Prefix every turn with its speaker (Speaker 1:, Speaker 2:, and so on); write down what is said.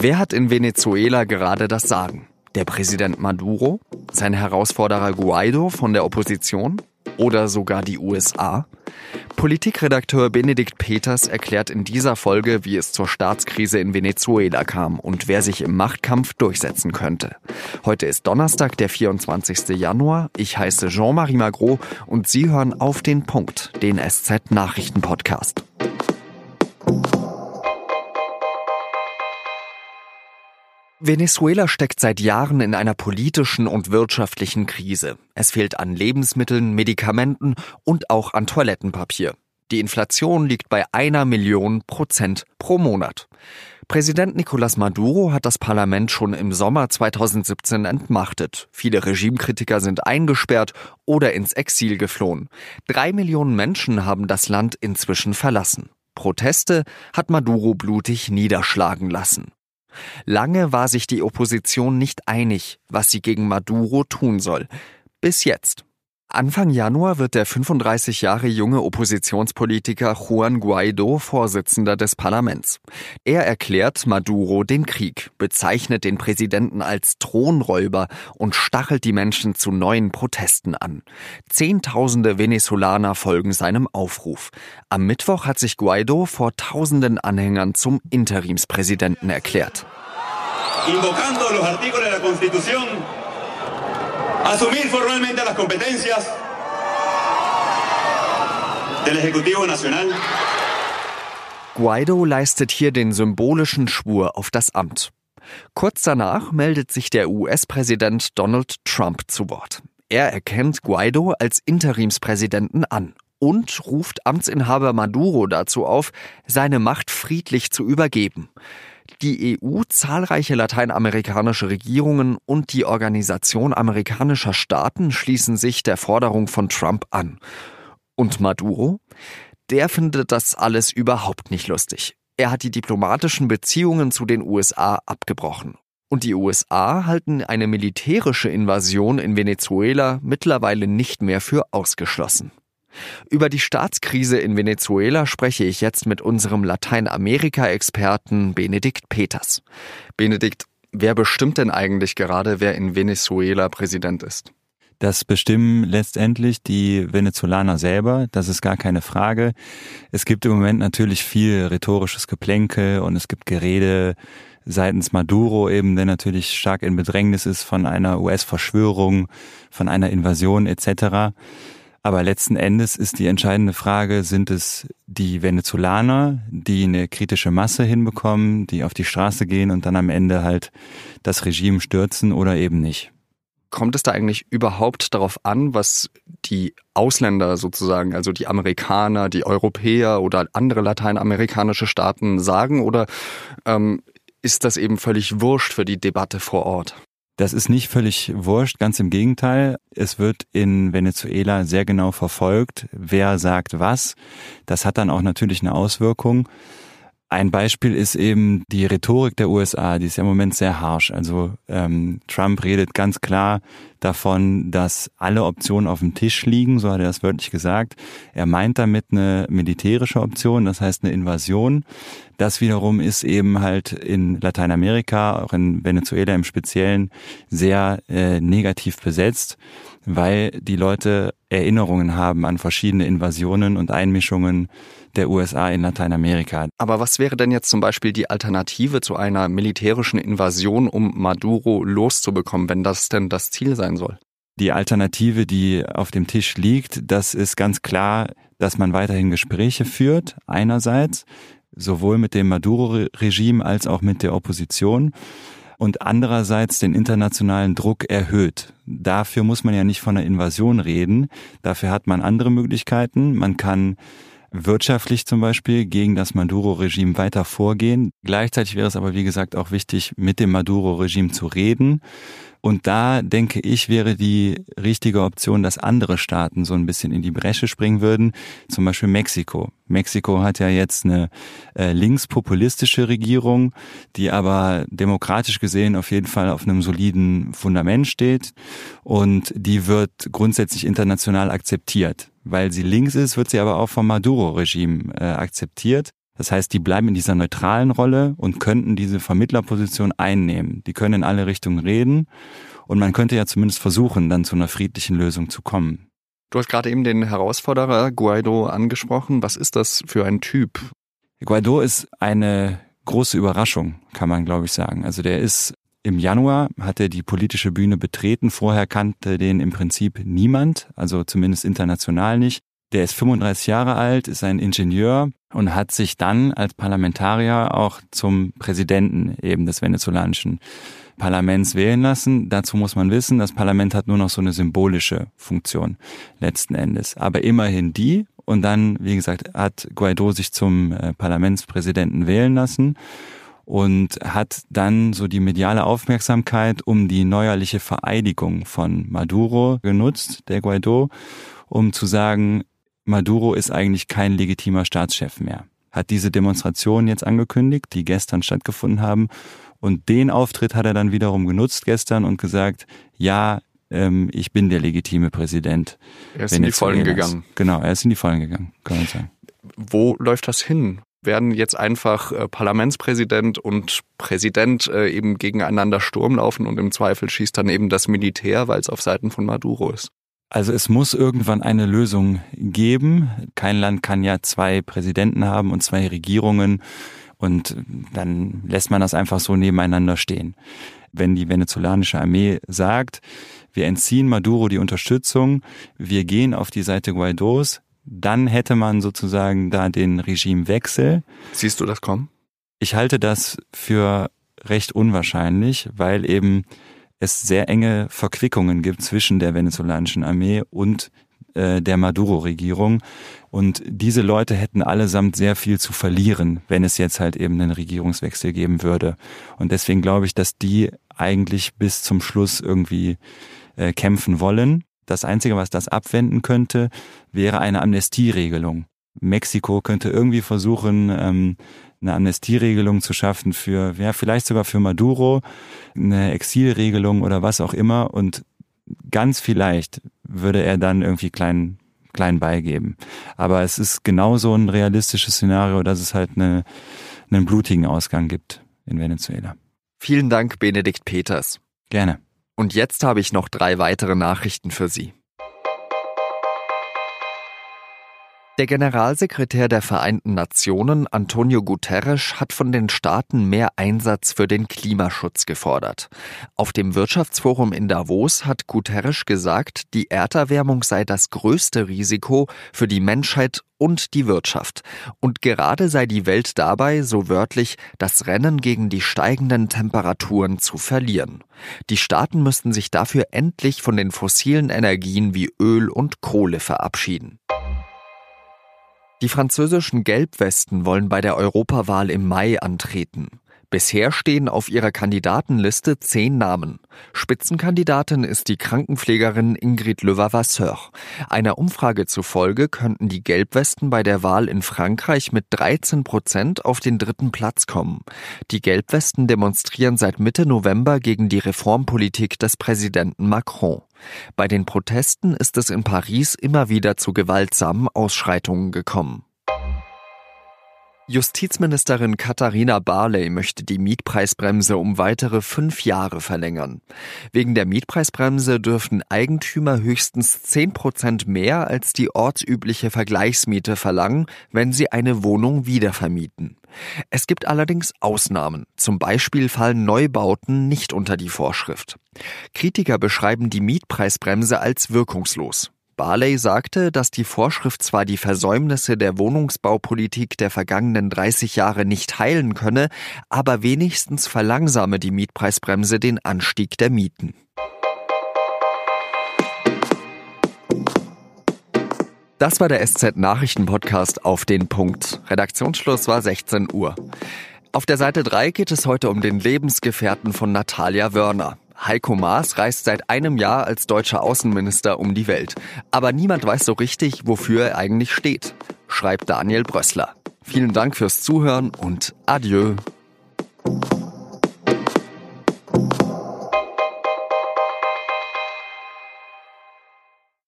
Speaker 1: Wer hat in Venezuela gerade das Sagen? Der Präsident Maduro? Sein Herausforderer Guaido von der Opposition? Oder sogar die USA? Politikredakteur Benedikt Peters erklärt in dieser Folge, wie es zur Staatskrise in Venezuela kam und wer sich im Machtkampf durchsetzen könnte. Heute ist Donnerstag, der 24. Januar. Ich heiße Jean-Marie Magro und Sie hören auf den Punkt, den SZ Nachrichten Podcast. Venezuela steckt seit Jahren in einer politischen und wirtschaftlichen Krise. Es fehlt an Lebensmitteln, Medikamenten und auch an Toilettenpapier. Die Inflation liegt bei einer Million Prozent pro Monat. Präsident Nicolás Maduro hat das Parlament schon im Sommer 2017 entmachtet. Viele Regimekritiker sind eingesperrt oder ins Exil geflohen. Drei Millionen Menschen haben das Land inzwischen verlassen. Proteste hat Maduro blutig niederschlagen lassen. Lange war sich die Opposition nicht einig, was sie gegen Maduro tun soll. Bis jetzt. Anfang Januar wird der 35 Jahre junge Oppositionspolitiker Juan Guaido Vorsitzender des Parlaments. Er erklärt Maduro den Krieg, bezeichnet den Präsidenten als Thronräuber und stachelt die Menschen zu neuen Protesten an. Zehntausende Venezolaner folgen seinem Aufruf. Am Mittwoch hat sich Guaido vor tausenden Anhängern zum Interimspräsidenten erklärt. Invocando los artículos de la Constitución asumir formalmente las competencias del Ejecutivo Nacional. Guaido leistet hier den symbolischen Schwur auf das Amt. Kurz danach meldet sich der US-Präsident Donald Trump zu Wort. Er erkennt Guaido als Interimspräsidenten an und ruft Amtsinhaber Maduro dazu auf, seine Macht friedlich zu übergeben die EU, zahlreiche lateinamerikanische Regierungen und die Organisation amerikanischer Staaten schließen sich der Forderung von Trump an. Und Maduro? Der findet das alles überhaupt nicht lustig. Er hat die diplomatischen Beziehungen zu den USA abgebrochen. Und die USA halten eine militärische Invasion in Venezuela mittlerweile nicht mehr für ausgeschlossen. Über die Staatskrise in Venezuela spreche ich jetzt mit unserem Lateinamerika-Experten Benedikt Peters. Benedikt, wer bestimmt denn eigentlich gerade, wer in Venezuela Präsident ist?
Speaker 2: Das bestimmen letztendlich die Venezolaner selber, das ist gar keine Frage. Es gibt im Moment natürlich viel rhetorisches Geplänkel und es gibt Gerede seitens Maduro eben, der natürlich stark in Bedrängnis ist von einer US-Verschwörung, von einer Invasion etc. Aber letzten Endes ist die entscheidende Frage, sind es die Venezolaner, die eine kritische Masse hinbekommen, die auf die Straße gehen und dann am Ende halt das Regime stürzen oder eben nicht?
Speaker 1: Kommt es da eigentlich überhaupt darauf an, was die Ausländer sozusagen, also die Amerikaner, die Europäer oder andere lateinamerikanische Staaten sagen? Oder ähm, ist das eben völlig wurscht für die Debatte vor Ort?
Speaker 2: Das ist nicht völlig wurscht, ganz im Gegenteil. Es wird in Venezuela sehr genau verfolgt, wer sagt was. Das hat dann auch natürlich eine Auswirkung. Ein Beispiel ist eben die Rhetorik der USA, die ist ja im Moment sehr harsh. Also ähm, Trump redet ganz klar davon, dass alle Optionen auf dem Tisch liegen, so hat er das wörtlich gesagt. Er meint damit eine militärische Option, das heißt eine Invasion. Das wiederum ist eben halt in Lateinamerika, auch in Venezuela im Speziellen, sehr äh, negativ besetzt, weil die Leute Erinnerungen haben an verschiedene Invasionen und Einmischungen der USA in Lateinamerika.
Speaker 1: Aber was wäre denn jetzt zum Beispiel die Alternative zu einer militärischen Invasion, um Maduro loszubekommen, wenn das denn das Ziel sein soll?
Speaker 2: Die Alternative, die auf dem Tisch liegt, das ist ganz klar, dass man weiterhin Gespräche führt, einerseits, sowohl mit dem Maduro-Regime als auch mit der Opposition und andererseits den internationalen Druck erhöht. Dafür muss man ja nicht von einer Invasion reden. Dafür hat man andere Möglichkeiten. Man kann wirtschaftlich zum Beispiel gegen das Maduro-Regime weiter vorgehen. Gleichzeitig wäre es aber, wie gesagt, auch wichtig, mit dem Maduro-Regime zu reden und da denke ich, wäre die richtige Option, dass andere Staaten so ein bisschen in die Bresche springen würden. Zum Beispiel Mexiko. Mexiko hat ja jetzt eine äh, linkspopulistische Regierung, die aber demokratisch gesehen auf jeden Fall auf einem soliden Fundament steht. Und die wird grundsätzlich international akzeptiert. Weil sie links ist, wird sie aber auch vom Maduro-Regime äh, akzeptiert. Das heißt, die bleiben in dieser neutralen Rolle und könnten diese Vermittlerposition einnehmen. Die können in alle Richtungen reden und man könnte ja zumindest versuchen, dann zu einer friedlichen Lösung zu kommen.
Speaker 1: Du hast gerade eben den Herausforderer Guaido angesprochen. Was ist das für ein Typ?
Speaker 2: Guaido ist eine große Überraschung, kann man glaube ich sagen. Also der ist im Januar hat er die politische Bühne betreten. Vorher kannte den im Prinzip niemand, also zumindest international nicht. Der ist 35 Jahre alt, ist ein Ingenieur und hat sich dann als Parlamentarier auch zum Präsidenten eben des venezolanischen Parlaments wählen lassen. Dazu muss man wissen, das Parlament hat nur noch so eine symbolische Funktion letzten Endes. Aber immerhin die. Und dann, wie gesagt, hat Guaido sich zum äh, Parlamentspräsidenten wählen lassen und hat dann so die mediale Aufmerksamkeit um die neuerliche Vereidigung von Maduro genutzt, der Guaido, um zu sagen, Maduro ist eigentlich kein legitimer Staatschef mehr. Hat diese Demonstrationen jetzt angekündigt, die gestern stattgefunden haben. Und den Auftritt hat er dann wiederum genutzt gestern und gesagt, ja, ähm, ich bin der legitime Präsident.
Speaker 1: Er ist in die Vollen gegangen.
Speaker 2: Genau, er ist in die Vollen gegangen, kann man sagen.
Speaker 1: Wo läuft das hin? werden jetzt einfach äh, Parlamentspräsident und Präsident äh, eben gegeneinander Sturm laufen und im Zweifel schießt dann eben das Militär, weil es auf Seiten von Maduro ist.
Speaker 2: Also es muss irgendwann eine Lösung geben. Kein Land kann ja zwei Präsidenten haben und zwei Regierungen und dann lässt man das einfach so nebeneinander stehen. Wenn die venezolanische Armee sagt, wir entziehen Maduro die Unterstützung, wir gehen auf die Seite Guaidos, dann hätte man sozusagen da den Regimewechsel.
Speaker 1: Siehst du das kommen?
Speaker 2: Ich halte das für recht unwahrscheinlich, weil eben es sehr enge Verquickungen gibt zwischen der venezolanischen Armee und äh, der Maduro-Regierung. Und diese Leute hätten allesamt sehr viel zu verlieren, wenn es jetzt halt eben einen Regierungswechsel geben würde. Und deswegen glaube ich, dass die eigentlich bis zum Schluss irgendwie äh, kämpfen wollen. Das Einzige, was das abwenden könnte, wäre eine Amnestieregelung. Mexiko könnte irgendwie versuchen, ähm, eine Amnestieregelung zu schaffen für, ja, vielleicht sogar für Maduro, eine Exilregelung oder was auch immer. Und ganz vielleicht würde er dann irgendwie klein, klein beigeben. Aber es ist genauso ein realistisches Szenario, dass es halt eine, einen blutigen Ausgang gibt in Venezuela.
Speaker 1: Vielen Dank, Benedikt Peters.
Speaker 2: Gerne.
Speaker 1: Und jetzt habe ich noch drei weitere Nachrichten für Sie. Der Generalsekretär der Vereinten Nationen, Antonio Guterres, hat von den Staaten mehr Einsatz für den Klimaschutz gefordert. Auf dem Wirtschaftsforum in Davos hat Guterres gesagt, die Erderwärmung sei das größte Risiko für die Menschheit und die Wirtschaft. Und gerade sei die Welt dabei, so wörtlich, das Rennen gegen die steigenden Temperaturen zu verlieren. Die Staaten müssten sich dafür endlich von den fossilen Energien wie Öl und Kohle verabschieden. Die französischen Gelbwesten wollen bei der Europawahl im Mai antreten. Bisher stehen auf ihrer Kandidatenliste zehn Namen. Spitzenkandidatin ist die Krankenpflegerin Ingrid Levasseur. Einer Umfrage zufolge könnten die Gelbwesten bei der Wahl in Frankreich mit 13 Prozent auf den dritten Platz kommen. Die Gelbwesten demonstrieren seit Mitte November gegen die Reformpolitik des Präsidenten Macron. Bei den Protesten ist es in Paris immer wieder zu gewaltsamen Ausschreitungen gekommen. Justizministerin Katharina Barley möchte die Mietpreisbremse um weitere fünf Jahre verlängern. Wegen der Mietpreisbremse dürfen Eigentümer höchstens zehn Prozent mehr als die ortsübliche Vergleichsmiete verlangen, wenn sie eine Wohnung wiedervermieten. Es gibt allerdings Ausnahmen. Zum Beispiel fallen Neubauten nicht unter die Vorschrift. Kritiker beschreiben die Mietpreisbremse als wirkungslos. Barley sagte, dass die Vorschrift zwar die Versäumnisse der Wohnungsbaupolitik der vergangenen 30 Jahre nicht heilen könne, aber wenigstens verlangsame die Mietpreisbremse den Anstieg der Mieten. Das war der SZ Nachrichten Podcast auf den Punkt. Redaktionsschluss war 16 Uhr. Auf der Seite 3 geht es heute um den Lebensgefährten von Natalia Wörner. Heiko Maas reist seit einem Jahr als deutscher Außenminister um die Welt. Aber niemand weiß so richtig, wofür er eigentlich steht, schreibt Daniel Brössler. Vielen Dank fürs Zuhören und adieu.